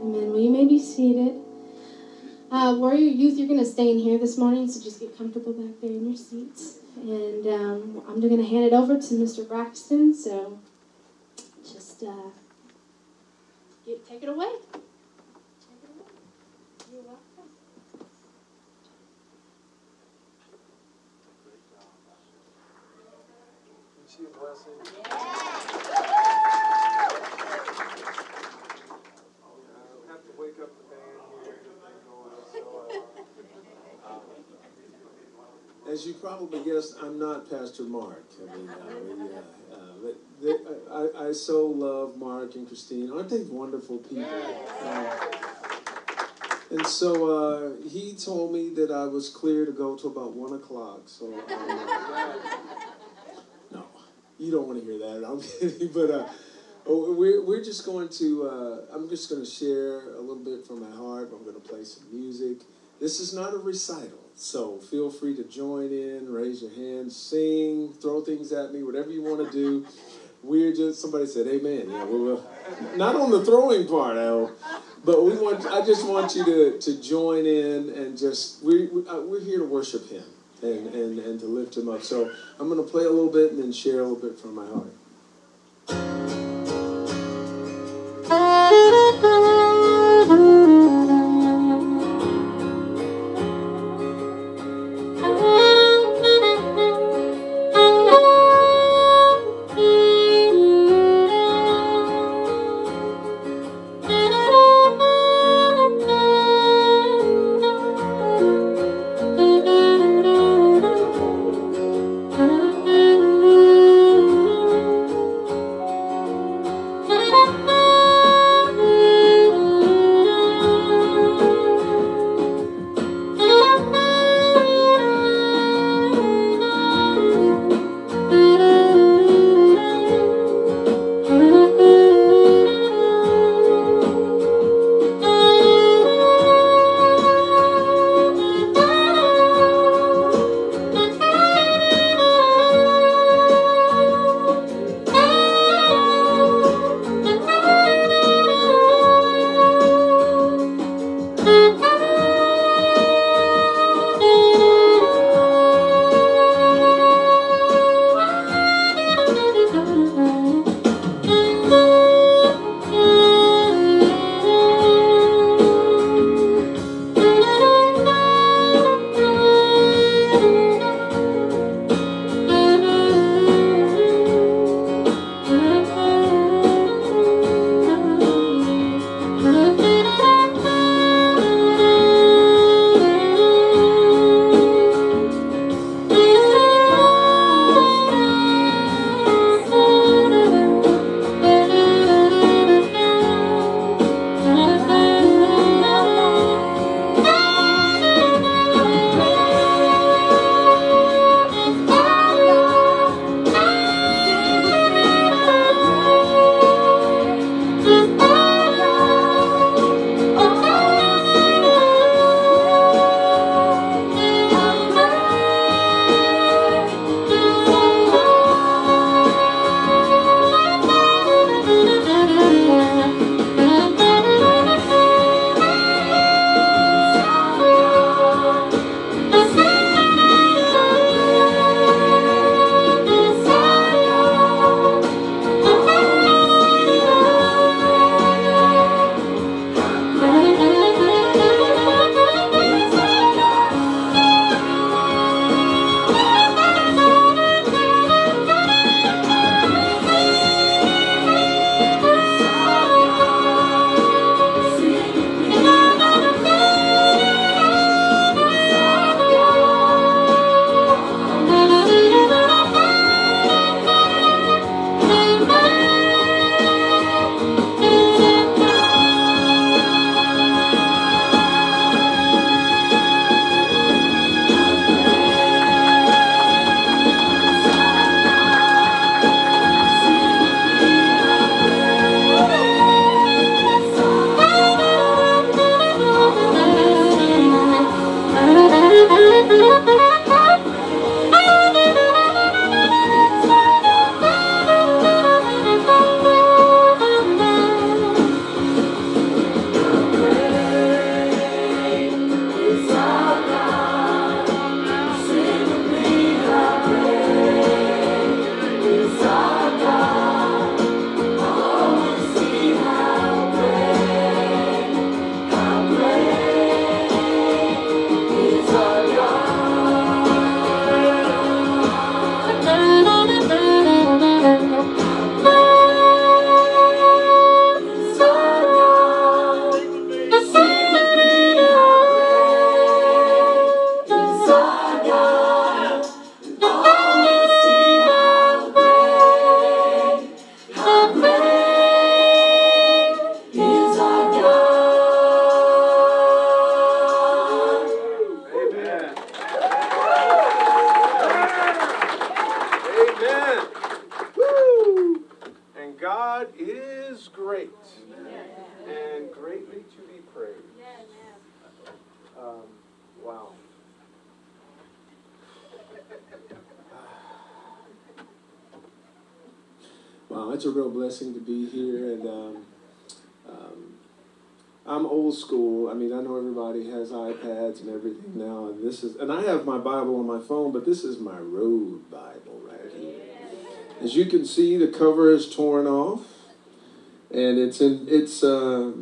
Amen. Well, you may be seated. Uh, Warrior Youth, you're going to stay in here this morning, so just get comfortable back there in your seats. And um, I'm going to hand it over to Mr. Braxton, so just uh, get, take it away. Take it away. You're welcome. Is she a blessing? I have to wake up the band here, get them going, so, uh, um, As you probably guessed, I'm not Pastor Mark. I mean, uh, uh, uh, but they, I, I so love Mark and Christine. Aren't they wonderful people? Uh, and so uh, he told me that I was clear to go to about one o'clock. So um, no, you don't want to hear that. I'm kidding, but uh, oh, we're we're just going to. Uh, I'm just going to share a little bit from my heart. I'm going to play some music. This is not a recital, so feel free to join in, raise your hand, sing, throw things at me, whatever you want to do. We're just somebody said amen. Yeah, we will. Not on the throwing part, Al, but we want. I just want you to to join in and just we, we uh, we're here to worship Him and, and and to lift Him up. So I'm going to play a little bit and then share a little bit from my heart. This is my road Bible right here. As you can see, the cover is torn off, and it's in, it's, uh,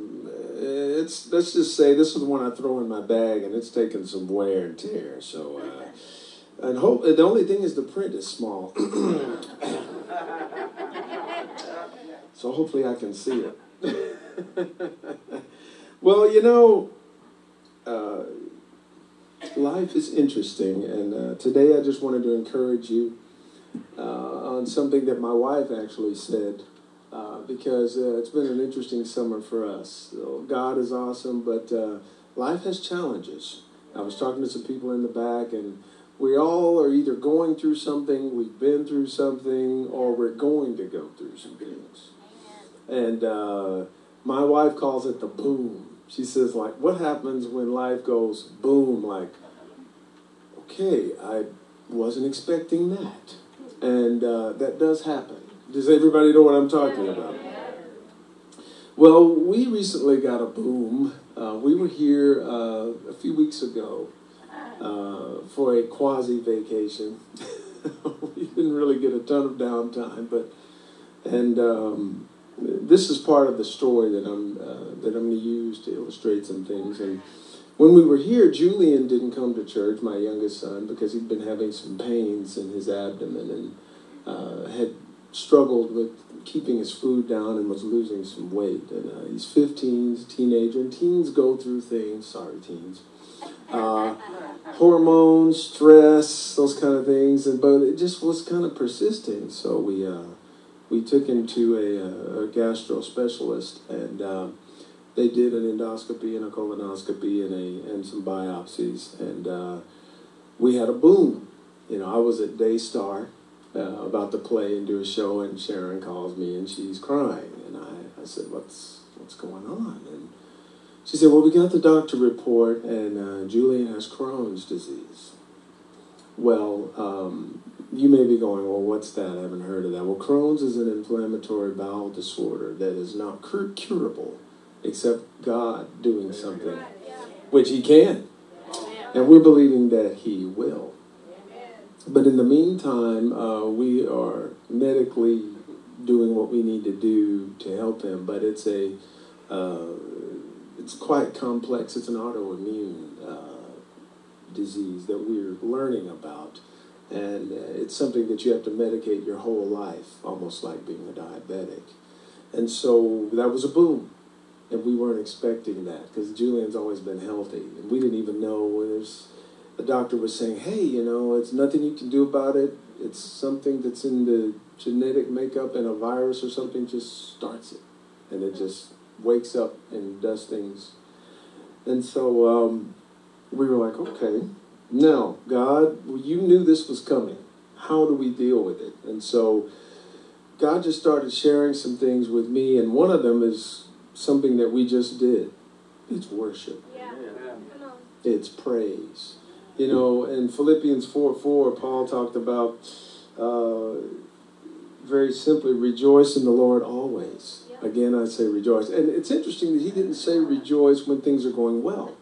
it's. Let's just say this is the one I throw in my bag, and it's taken some wear and tear. So, uh, and hope the only thing is the print is small. so hopefully I can see it. well, you know, uh, life is interesting, and uh, today I just wanted to encourage you uh, on something that my wife actually said. Uh, because uh, it's been an interesting summer for us. God is awesome, but uh, life has challenges. I was talking to some people in the back, and we all are either going through something, we've been through something, or we're going to go through some things. And uh, my wife calls it the boom. She says, like, what happens when life goes boom? Like, okay, I wasn't expecting that. And uh, that does happen. Does everybody know what I'm talking about? Well, we recently got a boom. Uh, we were here uh, a few weeks ago uh, for a quasi vacation. we didn't really get a ton of downtime, but and um, this is part of the story that I'm uh, that I'm going to use to illustrate some things. And when we were here, Julian didn't come to church, my youngest son, because he'd been having some pains in his abdomen and uh, had struggled with keeping his food down and was losing some weight. And uh, he's 15, he's a teenager, and teens go through things. Sorry, teens. Uh, hormones, stress, those kind of things. And but it just was kind of persisting. So we uh, we took him to a, a gastro specialist, and uh, they did an endoscopy and a colonoscopy and a and some biopsies, and uh, we had a boom. You know, I was at Daystar uh, about to play and do a show, and Sharon calls me and she's crying, and I, I said, "What's what's going on?" And she said, "Well, we got the doctor report, and uh, Julian has Crohn's disease." Well, um, you may be going, "Well, what's that? I haven't heard of that." Well, Crohn's is an inflammatory bowel disorder that is not cur- curable, except God doing something, which He can, and we're believing that He will. But in the meantime, uh, we are medically doing what we need to do to help him. But it's a uh, it's quite complex. It's an autoimmune uh, disease that we're learning about, and uh, it's something that you have to medicate your whole life, almost like being a diabetic. And so that was a boom. And we weren't expecting that because Julian's always been healthy, and we didn't even know there's the doctor was saying, hey, you know, it's nothing you can do about it. It's something that's in the genetic makeup, and a virus or something just starts it. And it just wakes up and does things. And so um, we were like, okay, now, God, you knew this was coming. How do we deal with it? And so God just started sharing some things with me, and one of them is something that we just did it's worship, Yeah. it's praise. You know, in Philippians 4 4, Paul talked about uh, very simply, rejoice in the Lord always. Yeah. Again, I say rejoice. And it's interesting that he didn't say rejoice when things are going well.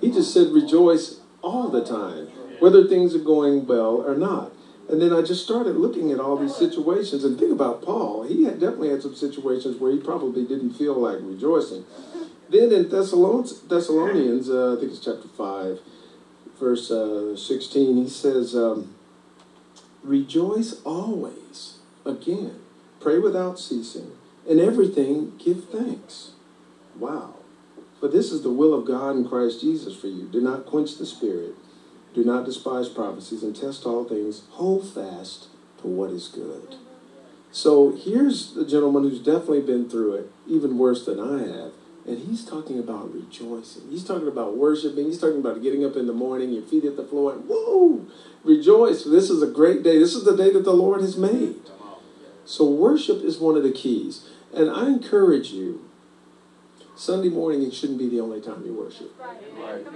He just said rejoice all the time, whether things are going well or not. And then I just started looking at all these situations and think about Paul. He had definitely had some situations where he probably didn't feel like rejoicing. Then in Thessalonians, Thessalonians uh, I think it's chapter 5, verse uh, 16, he says, um, Rejoice always. Again, pray without ceasing. In everything, give thanks. Wow. For this is the will of God in Christ Jesus for you. Do not quench the spirit. Do not despise prophecies and test all things. Hold fast to what is good. So here's a gentleman who's definitely been through it, even worse than I have. And he's talking about rejoicing. He's talking about worshiping. He's talking about getting up in the morning, your feet at the floor, and whoa, rejoice. This is a great day. This is the day that the Lord has made. So worship is one of the keys. And I encourage you, Sunday morning, it shouldn't be the only time you worship. Right.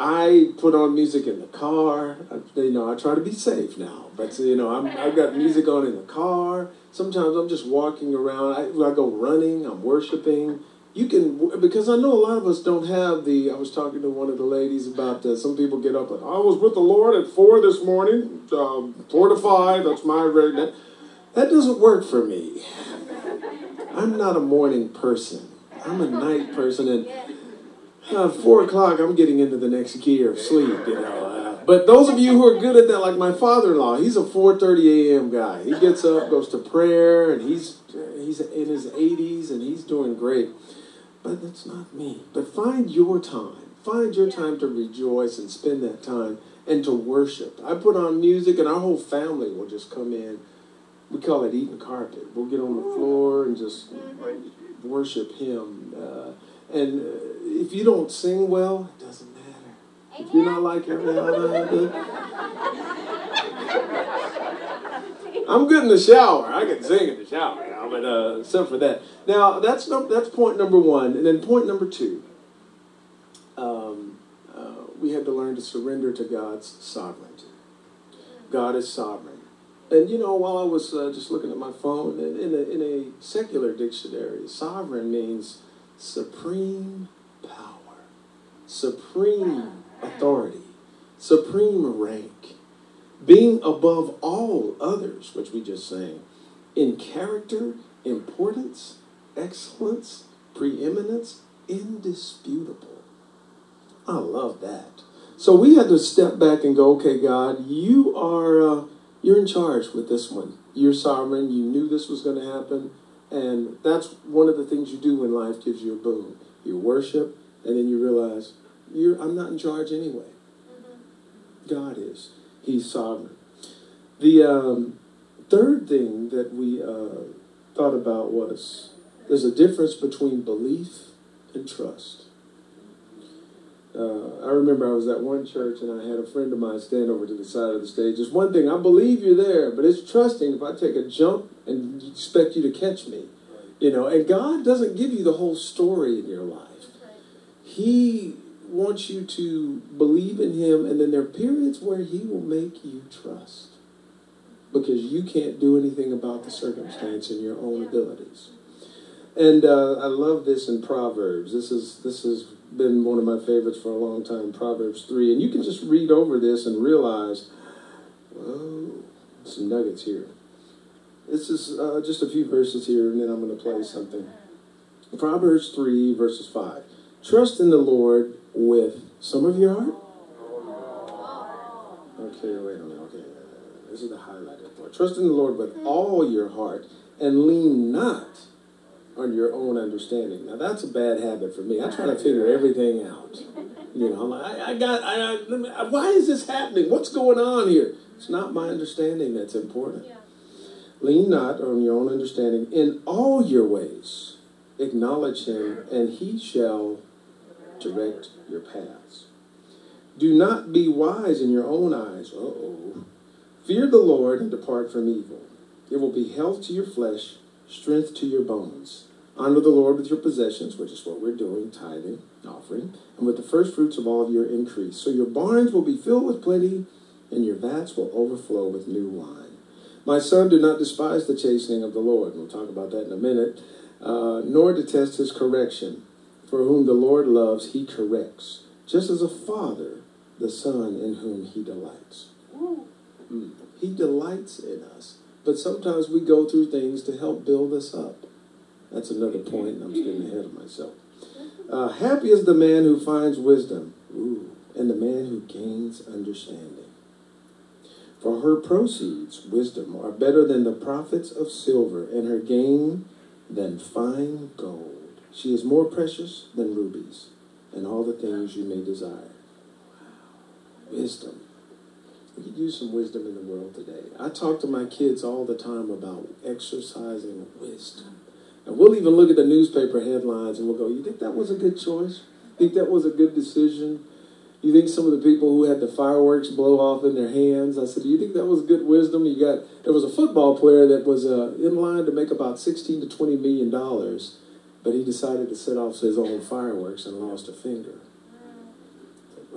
I put on music in the car. I, you know, I try to be safe now, but you know, I'm, I've got music on in the car. Sometimes I'm just walking around. I, I go running. I'm worshiping. You can because I know a lot of us don't have the. I was talking to one of the ladies about uh, some people get up and I was with the Lord at four this morning, um, four to five. That's my rate. That, that doesn't work for me. I'm not a morning person. I'm a night person, and uh, four o'clock, I'm getting into the next gear of sleep, you know. Uh, but those of you who are good at that, like my father-in-law, he's a 4:30 a.m. guy. He gets up, goes to prayer, and he's he's in his 80s, and he's doing great. But that's not me. But find your time. Find your time to rejoice and spend that time and to worship. I put on music, and our whole family will just come in. We call it eating carpet. We'll get on the floor and just worship Him. Uh, and uh, if you don't sing well, it doesn't matter. If you're not like Ariana, I'm good in the shower. I can sing in the shower now, but uh, except for that. Now that's that's point number one, and then point number two. Um, uh, we had to learn to surrender to God's sovereignty. God is sovereign, and you know, while I was uh, just looking at my phone, in a, in a secular dictionary, sovereign means supreme supreme authority, supreme rank, being above all others, which we just sang, in character, importance, excellence, preeminence, indisputable. I love that. So we had to step back and go, okay, God, you are uh, you're in charge with this one. You're sovereign. You knew this was going to happen. And that's one of the things you do when life gives you a boom. You worship, and then you realize, you're, I'm not in charge anyway. Mm-hmm. God is. He's sovereign. The um, third thing that we uh, thought about was there's a difference between belief and trust. Uh, I remember I was at one church and I had a friend of mine stand over to the side of the stage. It's one thing, I believe you're there, but it's trusting if I take a jump and expect you to catch me. You know, and God doesn't give you the whole story in your life. He wants you to believe in Him, and then there are periods where He will make you trust because you can't do anything about the circumstance and your own abilities. And uh, I love this in Proverbs. This is this has been one of my favorites for a long time. Proverbs three, and you can just read over this and realize, oh, some nuggets here. This is uh, just a few verses here, and then I'm going to play something. Proverbs 3, verses 5. Trust in the Lord with some of your heart. Okay, wait a minute. Okay, this is the highlighted part. Trust in the Lord with hmm. all your heart and lean not on your own understanding. Now, that's a bad habit for me. I try to figure everything out. You know, I'm like, I, I got, I, I, why is this happening? What's going on here? It's not my understanding that's important. Yeah. Lean not on your own understanding. In all your ways, acknowledge him, and he shall direct your paths. Do not be wise in your own eyes. oh. Fear the Lord and depart from evil. It will be health to your flesh, strength to your bones. Honor the Lord with your possessions, which is what we're doing, tithing, offering, and with the first fruits of all of your increase. So your barns will be filled with plenty, and your vats will overflow with new wine. My son, do not despise the chastening of the Lord. We'll talk about that in a minute. Uh, nor detest his correction. For whom the Lord loves, he corrects, just as a father the son in whom he delights. Mm. He delights in us. But sometimes we go through things to help build us up. That's another point, and I'm getting ahead of myself. Uh, happy is the man who finds wisdom, Ooh, and the man who gains understanding. For her proceeds, wisdom, are better than the profits of silver, and her gain than fine gold. She is more precious than rubies, and all the things you may desire. Wisdom. We could use some wisdom in the world today. I talk to my kids all the time about exercising wisdom. And we'll even look at the newspaper headlines and we'll go, You think that was a good choice? You think that was a good decision? You think some of the people who had the fireworks blow off in their hands? I said, Do you think that was good wisdom? You got there was a football player that was uh, in line to make about sixteen to twenty million dollars, but he decided to set off his own fireworks and lost a finger.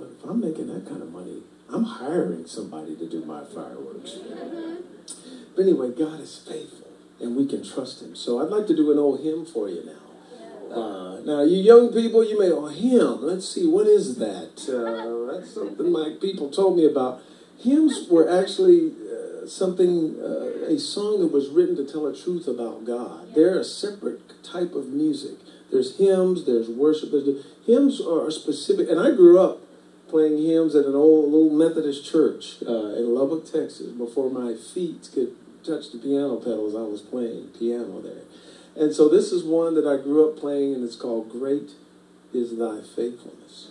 If I'm making that kind of money. I'm hiring somebody to do my fireworks. But anyway, God is faithful, and we can trust Him. So I'd like to do an old hymn for you now. Uh, now, you young people, you may, oh, hymn, let's see, what is that? Uh, that's something my people told me about. Hymns were actually uh, something, uh, a song that was written to tell a truth about God. They're a separate type of music. There's hymns, there's worship. There's, hymns are specific, and I grew up playing hymns at an old little Methodist church uh, in Lubbock, Texas, before my feet could touch the piano pedals. I was playing piano there. And so this is one that I grew up playing, and it's called Great is Thy Faithfulness.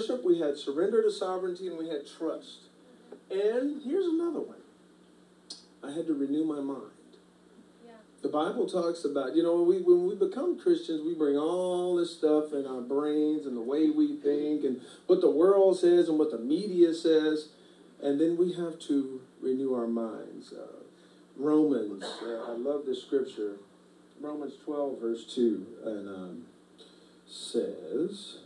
Worship, we had surrender to sovereignty, and we had trust. And here's another one. I had to renew my mind. The Bible talks about, you know, when we, when we become Christians, we bring all this stuff in our brains and the way we think and what the world says and what the media says. And then we have to renew our minds. Uh, Romans, uh, I love this scripture. Romans 12, verse 2, and um, says,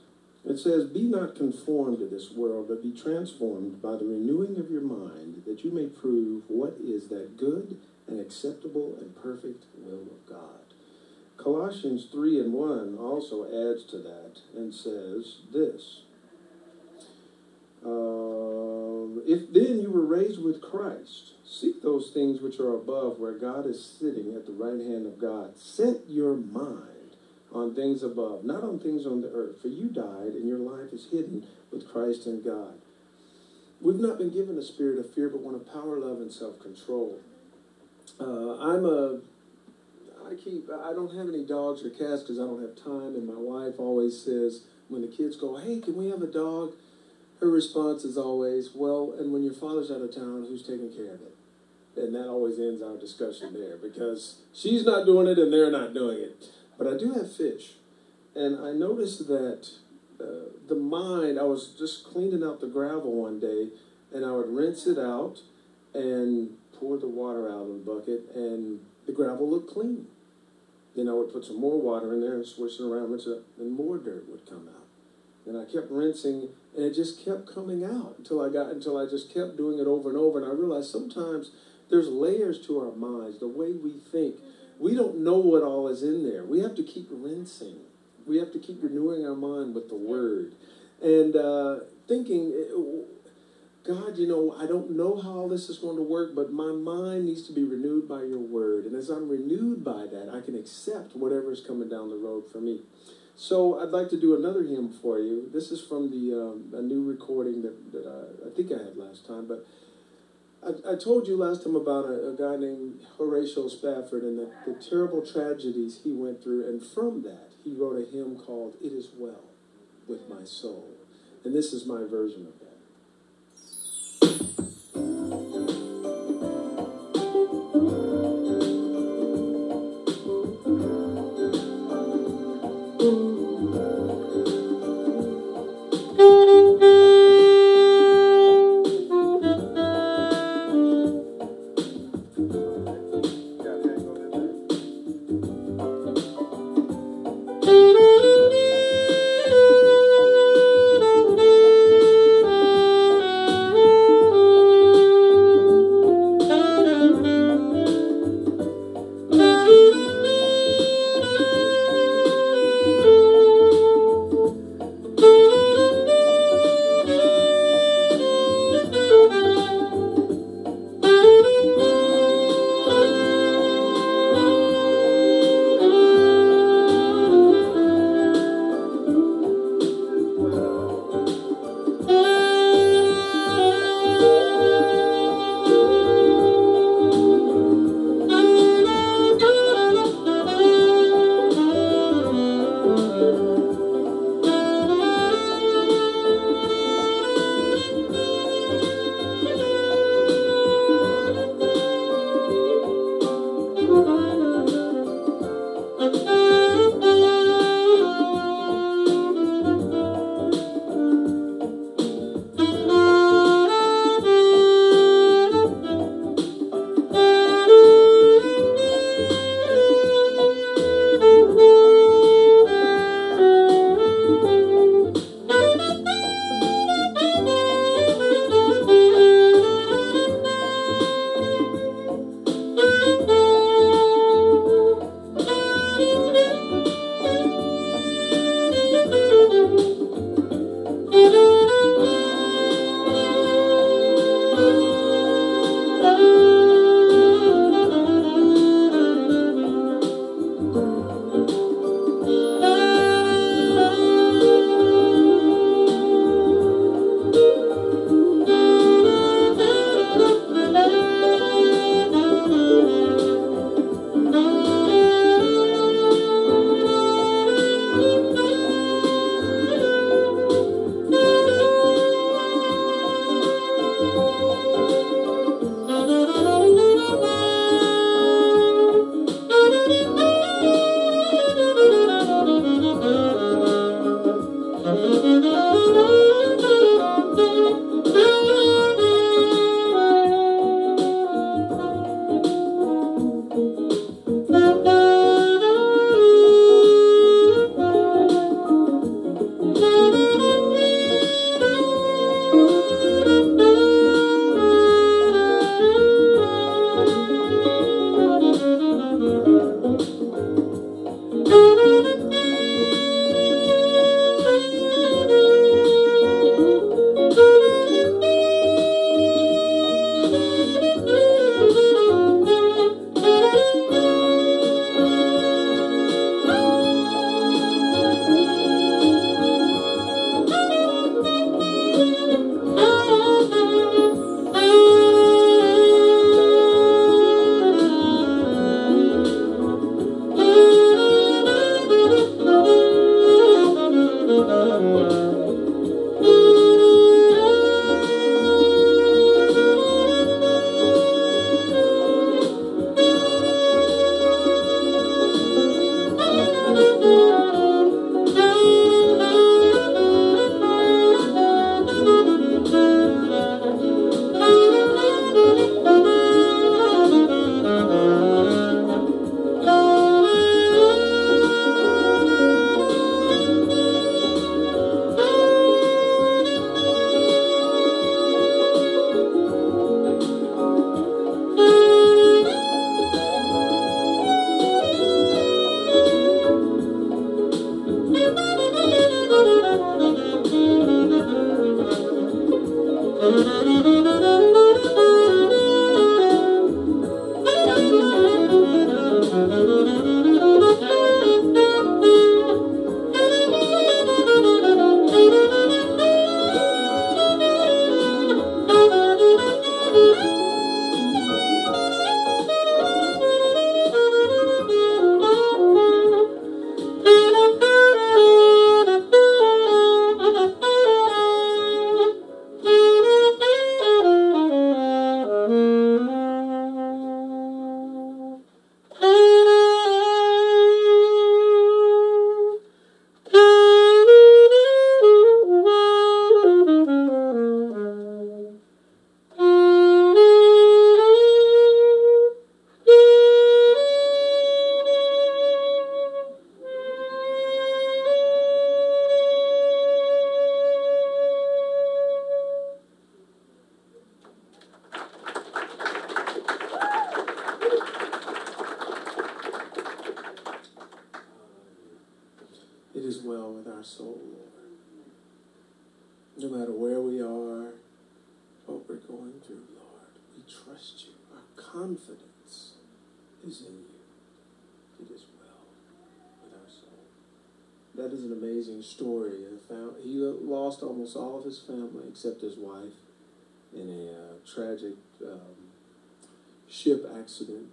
it says, Be not conformed to this world, but be transformed by the renewing of your mind, that you may prove what is that good and acceptable and perfect will of God. Colossians 3 and 1 also adds to that and says this uh, If then you were raised with Christ, seek those things which are above, where God is sitting at the right hand of God. Set your mind on things above, not on things on the earth. For you died, and your life is hidden with Christ in God. We've not been given a spirit of fear, but one of power, love, and self control. Uh, I'm a I keep I don't have any dogs or cats because I don't have time, and my wife always says when the kids go, "Hey, can we have a dog?" Her response is always, "Well, and when your father's out of town, who's taking care of it?" And that always ends our discussion there because she's not doing it and they're not doing it. But I do have fish. And I noticed that uh, the mind, I was just cleaning out the gravel one day, and I would rinse it out and pour the water out of the bucket, and the gravel looked clean. Then I would put some more water in there and swish it around, rinse it, and more dirt would come out. And I kept rinsing, and it just kept coming out until I got until I just kept doing it over and over. And I realized sometimes there's layers to our minds, the way we think we don't know what all is in there. We have to keep rinsing. We have to keep renewing our mind with the Word. And uh, thinking, God, you know, I don't know how all this is going to work, but my mind needs to be renewed by your Word. And as I'm renewed by that, I can accept whatever is coming down the road for me. So I'd like to do another hymn for you. This is from the um, a new recording that, that I, I think I had last time, but I, told you last time about a, a guy named Horatio Spafford and the, the terrible tragedies he went through, and from that, he wrote a hymn called It Is Well with My Soul. And this is my version of. It except his wife in a uh, tragic um, ship accident.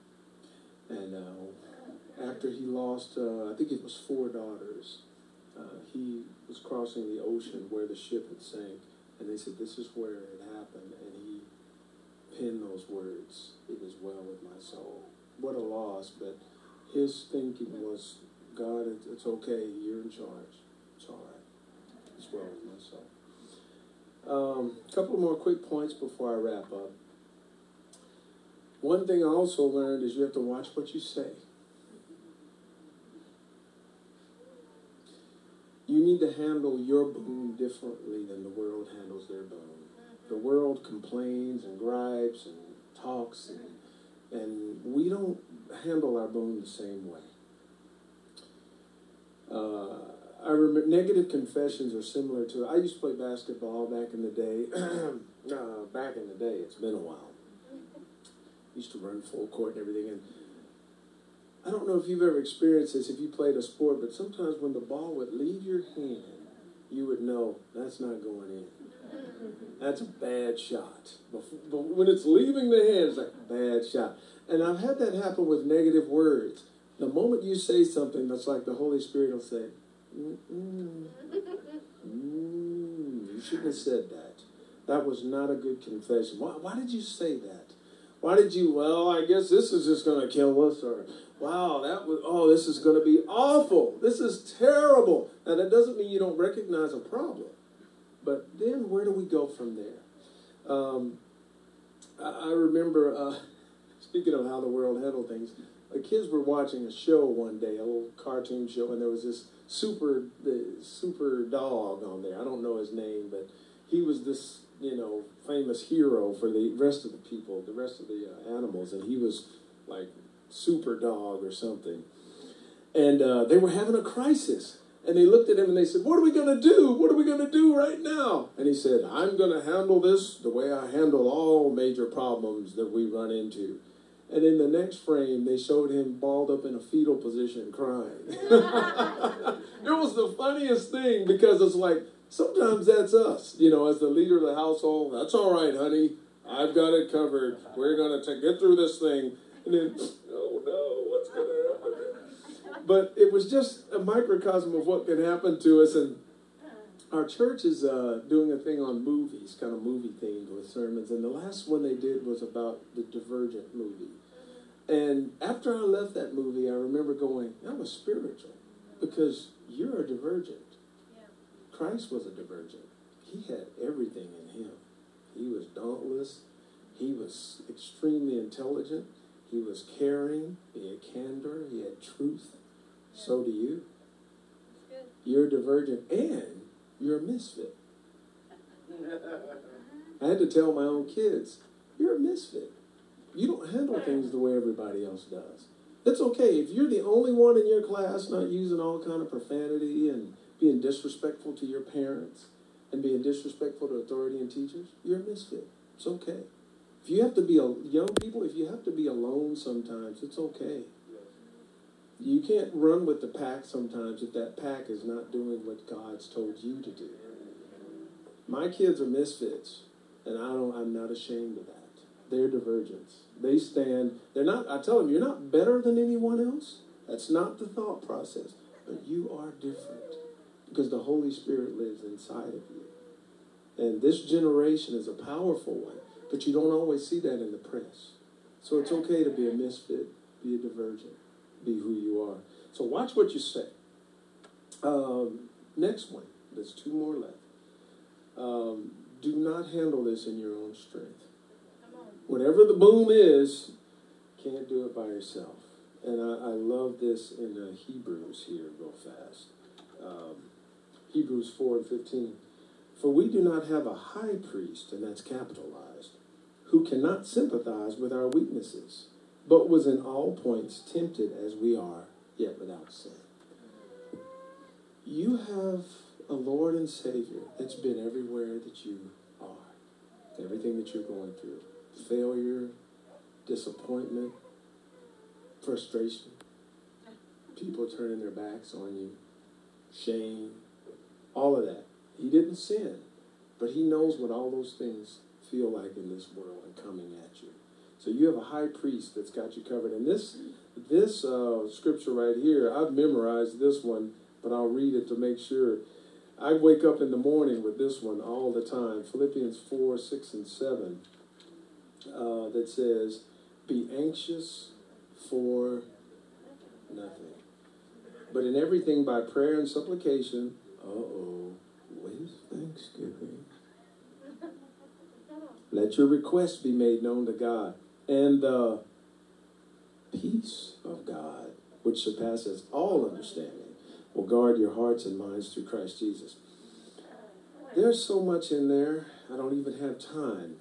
And uh, after he lost, uh, I think it was four daughters, uh, he was crossing the ocean where the ship had sank. And they said, This is where it happened. And he penned those words, It is well with my soul. What a loss. But his thinking was, God, it's okay. You're in charge. It's all right. It's well with my soul. A um, couple more quick points before I wrap up. One thing I also learned is you have to watch what you say. You need to handle your boom differently than the world handles their boom. The world complains and gripes and talks, and, and we don't handle our boom the same way. Uh, I remember negative confessions are similar to. I used to play basketball back in the day. uh, back in the day, it's been a while. Used to run full court and everything, and I don't know if you've ever experienced this if you played a sport, but sometimes when the ball would leave your hand, you would know that's not going in. That's a bad shot. But when it's leaving the hand, it's like bad shot. And I've had that happen with negative words. The moment you say something, that's like the Holy Spirit will say, Mm-mm. Mm, you shouldn't have said that. That was not a good confession. Why, why did you say that? Why did you, well, I guess this is just going to kill us, or wow, that was, oh, this is going to be awful. This is terrible. Now, that doesn't mean you don't recognize a problem. But then where do we go from there? Um, I, I, remember, uh, speaking of how the world handled things, the kids were watching a show one day, a little cartoon show, and there was this super the super dog on there. I don't know his name, but he was this you know famous hero for the rest of the people, the rest of the uh, animals, and he was like super dog or something. And uh, they were having a crisis. And they looked at him and they said, What are we going to do? What are we going to do right now? And he said, I'm going to handle this the way I handle all major problems that we run into. And in the next frame, they showed him balled up in a fetal position crying. it was the funniest thing because it's like, sometimes that's us, you know, as the leader of the household. That's all right, honey. I've got it covered. We're going to get through this thing. And then, oh no, what's going to happen? But it was just a microcosm of what can happen to us. And our church is uh, doing a thing on movies, kind of movie themed with sermons. And the last one they did was about the Divergent movie. And after I left that movie, I remember going, that was spiritual because you're a divergent. Yeah. Christ was a divergent. He had everything in him. He was dauntless. He was extremely intelligent. He was caring. He had candor. He had truth. Yeah. So do you. You're a divergent and you're a misfit. I had to tell my own kids, you're a misfit. You don't handle hmm. things the way everybody else does. It's okay if you're the only one in your class not using all kind of profanity and being disrespectful to your parents and being disrespectful to authority and teachers. You're a misfit. It's okay. If you have to be a young people, if you have to be alone sometimes, it's okay. You can't run with the pack sometimes if that pack is not doing what God's told you to do. My kids are misfits, and I don't. I'm not ashamed of that their divergence. They stand, they're not, I tell them, you're not better than anyone else. That's not the thought process. But you are different because the Holy Spirit lives inside of you. And this generation is a powerful one, but you don't always see that in the press. So it's okay to be a misfit, be a divergent, be who you are. So watch what you say. Um, next one, there's two more left. Um, do not handle this in your own strength whatever the boom is, can't do it by yourself. And I, I love this in uh, Hebrews here, real fast. Um, Hebrews 4 and 15. For we do not have a high priest, and that's capitalized, who cannot sympathize with our weaknesses, but was in all points tempted as we are, yet without sin. you have a Lord and Savior that's been everywhere that you are, everything that you're going through failure, disappointment, frustration, people turning their backs on you, shame, all of that. He didn't sin, but He knows what all those things feel like in this world and coming at you. So you have a high priest that's got you covered. And this this uh, scripture right here, I've memorized this one, but I'll read it to make sure. I wake up in the morning with this one all the time. Philippians 4, 6, and 7 uh, that says, Be anxious for nothing. But in everything by prayer and supplication, uh oh, with thanksgiving. Let your requests be made known to God. And the peace of God, which surpasses all understanding, will guard your hearts and minds through Christ Jesus. There's so much in there, I don't even have time.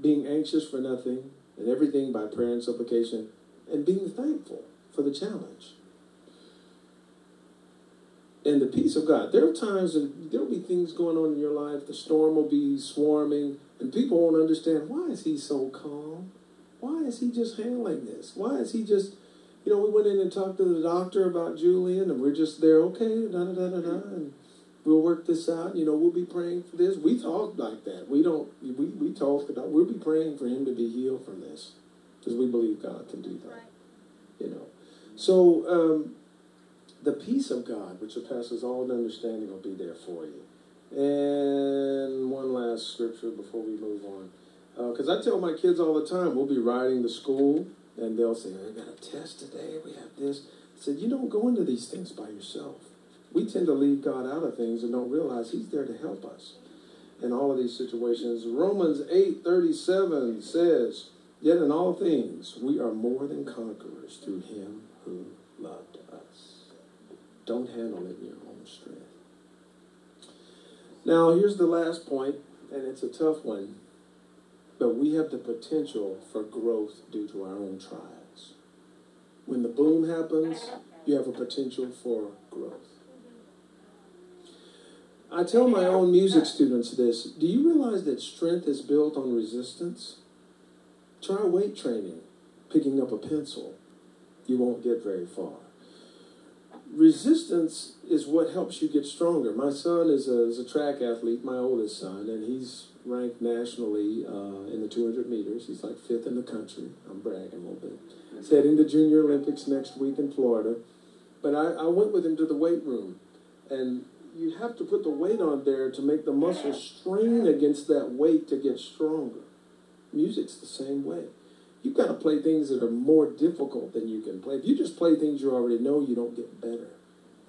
Being anxious for nothing and everything by prayer and supplication, and being thankful for the challenge. And the peace of God. There are times and there'll be things going on in your life. The storm will be swarming, and people won't understand why is he so calm? Why is he just handling this? Why is he just you know, we went in and talked to the doctor about Julian, and we're just there, okay, da da da da da, and we'll work this out. You know, we'll be praying for this. We talk like that. We don't. We we talk about. We'll be praying for him to be healed from this, because we believe God can do that. Right. You know, so um, the peace of God, which surpasses all understanding, will be there for you. And one last scripture before we move on, because uh, I tell my kids all the time, we'll be riding to school and they'll say, I got a test today, we have this. I said, You don't go into these things by yourself. We tend to leave God out of things and don't realize He's there to help us in all of these situations. Romans 8 37 says, Yet in all things we are more than conquerors through Him who loved us. Don't handle it in your own strength. Now, here's the last point, and it's a tough one. But we have the potential for growth due to our own trials. When the boom happens, you have a potential for growth. I tell my own music students this do you realize that strength is built on resistance? Try weight training, picking up a pencil. You won't get very far. Resistance is what helps you get stronger. My son is a, is a track athlete, my oldest son, and he's ranked nationally uh, in the 200 meters. He's like fifth in the country. I'm bragging a little bit. He's heading to Junior Olympics next week in Florida. But I, I went with him to the weight room, and you have to put the weight on there to make the muscle strain against that weight to get stronger. Music's the same way. You've got to play things that are more difficult than you can play. If you just play things you already know, you don't get better.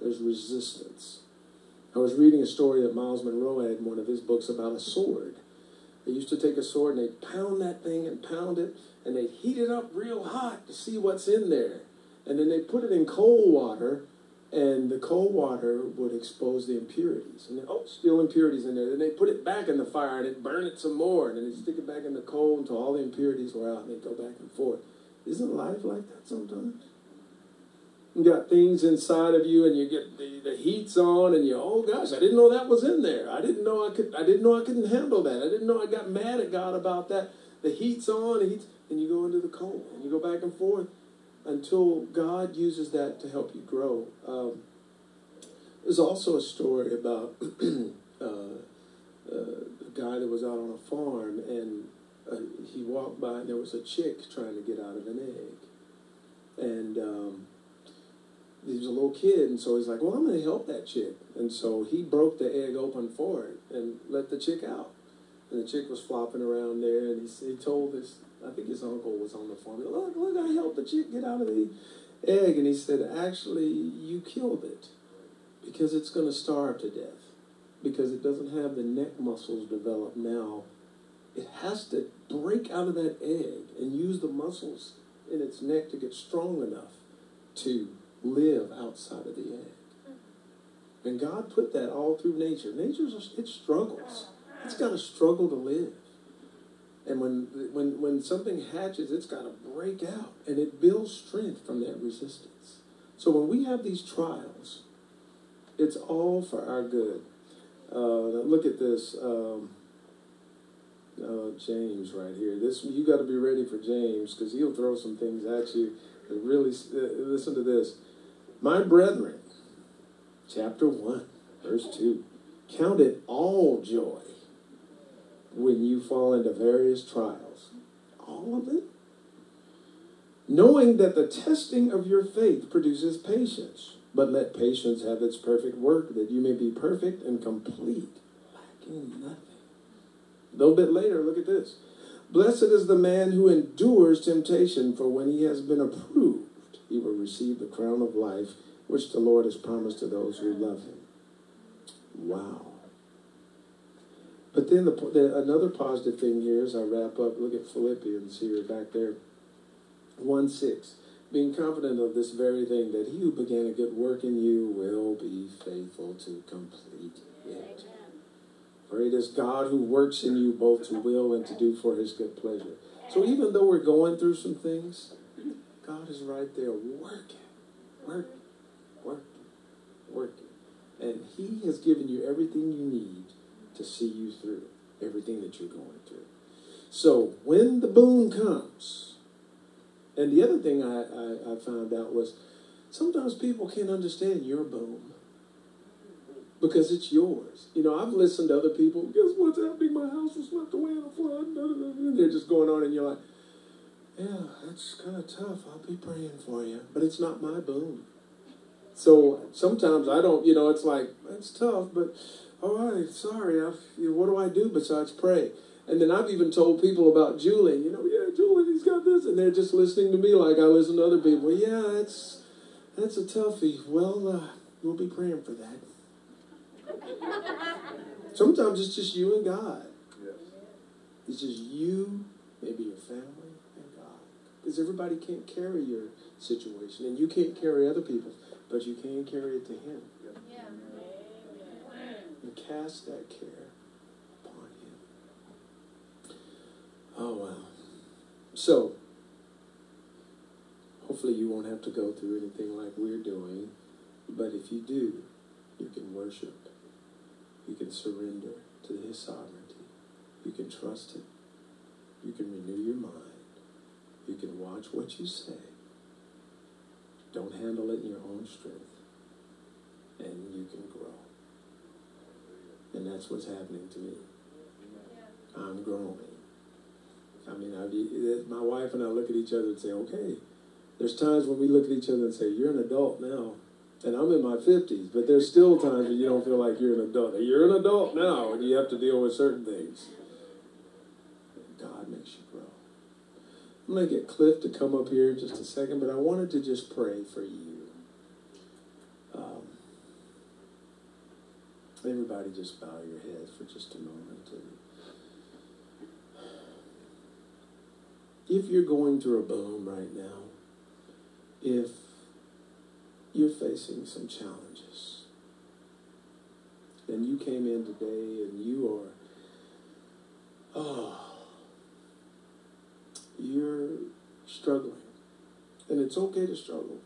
There's resistance. I was reading a story that Myles Munroe had in one of his books about a sword. They used to take a sword and they'd pound that thing and pound it, and they'd heat it up real hot to see what's in there. And then they'd put it in cold water, and the cold water would expose the impurities. And oh, still impurities in there. Then they'd put it back in the fire and they'd burn it some more, and then they'd stick it back in the cold until all the impurities were out, and they'd go back and forth. Isn't life like that sometimes? You got things inside of you, and you get the, the heat's on, and you oh gosh, I didn't know that was in there. I didn't know I could. I didn't know I couldn't handle that. I didn't know I got mad at God about that. The heat's on, the heat's, and you go into the cold, and you go back and forth until God uses that to help you grow. Um, there's also a story about uh, a guy that was out on a farm, and uh, he walked by, and there was a chick trying to get out of an egg, and um, he was a little kid, and so he's like, "Well, I'm going to help that chick." And so he broke the egg open for it and let the chick out. And the chick was flopping around there, and he, he told his, I think his uncle was on the farm. Look, look, I helped the chick get out of the egg, and he said, "Actually, you killed it because it's going to starve to death because it doesn't have the neck muscles developed now. It has to break out of that egg and use the muscles in its neck to get strong enough to live outside of the egg. Hmm. And God put that all through nature. Nature, it struggles. It's got to struggle to live. And when, when, when something hatches, it's got to break out. And it builds strength from that resistance. So when we have these trials, It's all for our good. Uh, look at this. Um, uh, James right here. This you got to be ready for James because he'll throw some things at you. That really, uh, listen to this. My brethren, chapter one, verse two. Count it all joy when you fall into various trials. All of it. Knowing that the testing of your faith produces patience, but let patience have its perfect work, that you may be perfect and complete, lacking nothing. A little bit later, look at this. Blessed is the man who endures temptation, for when he has been approved, he will receive the crown of life which the Lord has promised to those who love him. Wow. But then the, the, another positive thing here as I wrap up, look at Philippians here back there. 1 6. Being confident of this very thing, that he who began a good work in you will be faithful to complete it. For it is God who works in you both to will and to do for his good pleasure. So even though we're going through some things, God is right there working, working, working, working. And he has given you everything you need to see you through everything that you're going through. So when the boom comes, and the other thing I, I, I found out was sometimes people can't understand your boom because it's yours. You know, I've listened to other people, guess what's happening? My house was swept away in a flood. And they're just going on, and you're like, yeah, that's kind of tough. I'll be praying for you. But it's not my boom. So sometimes I don't, you know, it's like, that's tough, but all right, sorry. I, you know, what do I do besides pray? And then I've even told people about Julian, you know, yeah, Julian, he's got this. And they're just listening to me like I listen to other people. Yeah, that's, that's a toughie. Well, uh, we'll be praying for that. Sometimes it's just you and God. Yes. It's just you, maybe your family, and God. Because everybody can't carry your situation, and you can't carry other people's, but you can carry it to Him. Yeah. Cast that care upon Him. Oh, wow. So, hopefully you won't have to go through anything like we're doing, but if you do, you can worship you can surrender to His sovereignty. You can trust Him. You can renew your mind. You can watch what you say. Don't handle it in your own strength. And you can grow. And that's what's happening to me. I'm growing. I mean, I, my wife and I look at each other and say, okay, there's times when we look at each other and say, you're an adult now. And I'm in my 50s, but there's still times when you don't feel like you're an adult. You're an adult now, and you have to deal with certain things. God makes you grow. I'm going to get Cliff to come up here in just a second, but I wanted to just pray for you. Um, everybody just bow your heads for just a moment. If you're going through a boom right now, if you're facing some challenges. And you came in today and you are, oh, you're struggling. And it's okay to struggle.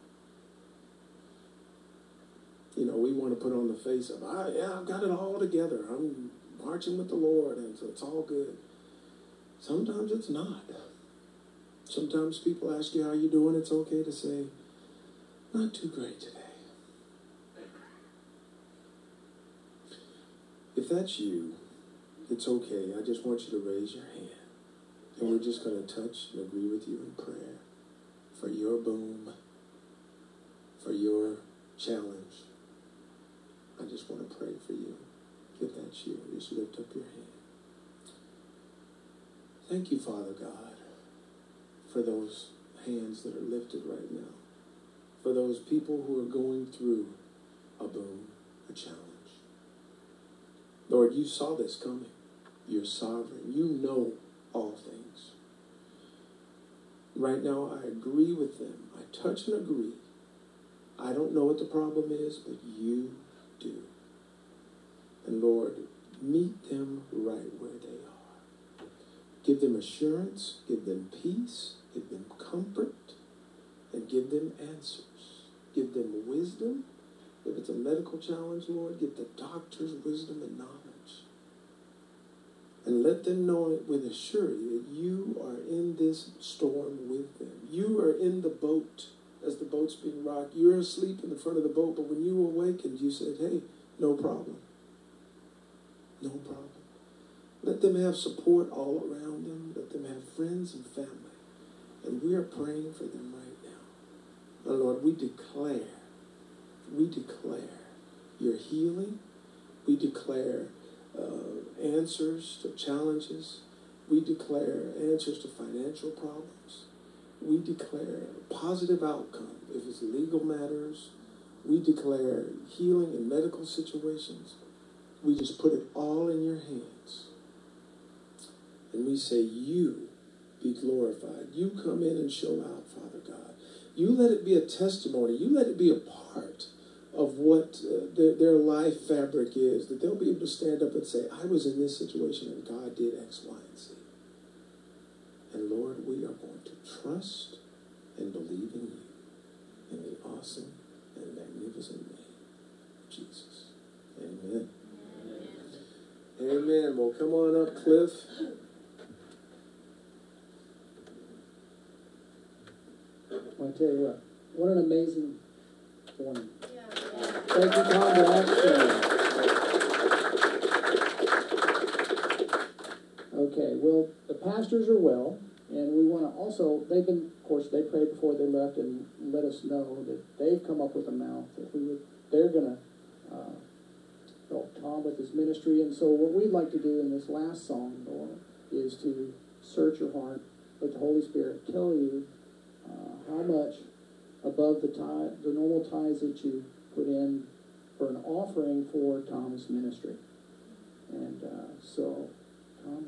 You know, we want to put on the face of, ah, yeah, I've got it all together. I'm marching with the Lord, and so it's all good. Sometimes it's not. Sometimes people ask you how you doing. It's okay to say, not too great today. If that's you, it's okay. I just want you to raise your hand. And we're just going to touch and agree with you in prayer for your boom, for your challenge. I just want to pray for you. If that's you, just lift up your hand. Thank you, Father God, for those hands that are lifted right now for those people who are going through a boom, a challenge. Lord, you saw this coming. You're sovereign. You know all things. Right now, I agree with them. I touch and agree. I don't know what the problem is, but you do. And Lord, meet them right where they are. Give them assurance, give them peace, give them comfort, and give them answers give them wisdom If it's a medical challenge, Lord, give the doctors wisdom and knowledge. And let them know it with a surety that you are in this storm with them. You are in the boat as the boat's being rocked. You're asleep in the front of the boat, but when you awakened, you said, hey, no problem. No problem. Let them have support all around them. Let them have friends and family. And we are praying for them right now. And Lord, we declare, we declare your healing. We declare uh, answers to challenges. We declare answers to financial problems. We declare positive outcome if it's legal matters. We declare healing in medical situations. We just put it all in your hands. And we say, You be glorified. You come in and show out, Father God. You let it be a testimony. You let it be a part of what uh, their, their life fabric is, that they'll be able to stand up and say, I was in this situation and God did X, Y, and Z. And Lord, we are going to trust and believe in you in the awesome and magnificent name of Jesus. Amen. Amen. Amen. Well, come on up, Cliff. I tell you what, what an amazing morning. Thank you, Tom, for Okay, well, the pastors are well, and we want to also, they've been, of course, they prayed before they left and let us know that they've come up with a mouth that we would, they're going to uh, help Tom with his ministry. And so what we'd like to do in this last song, Lord, is to search your heart, let the Holy Spirit tell you uh, how much above the tithe, the normal tithes that you put in for an offering for Tom's ministry. And uh, so, Tom,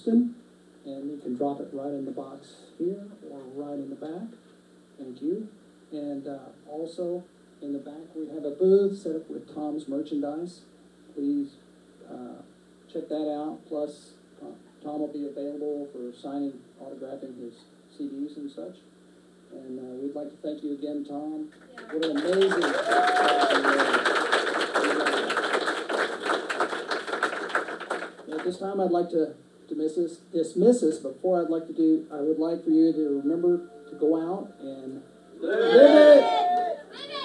Tom and you can drop it right in the box here or right in the back. Thank you. And uh, also, in the back, we have a booth set up with Tom's merchandise. Please uh, check that out. Plus, Tom- Tom will be available for signing, autographing his CDs and such. And uh, we'd like to thank you again, Tom. What an amazing. At this time, I'd like to to miss this, dismiss us, before I'd like to do, I would like for you to remember to go out and live it.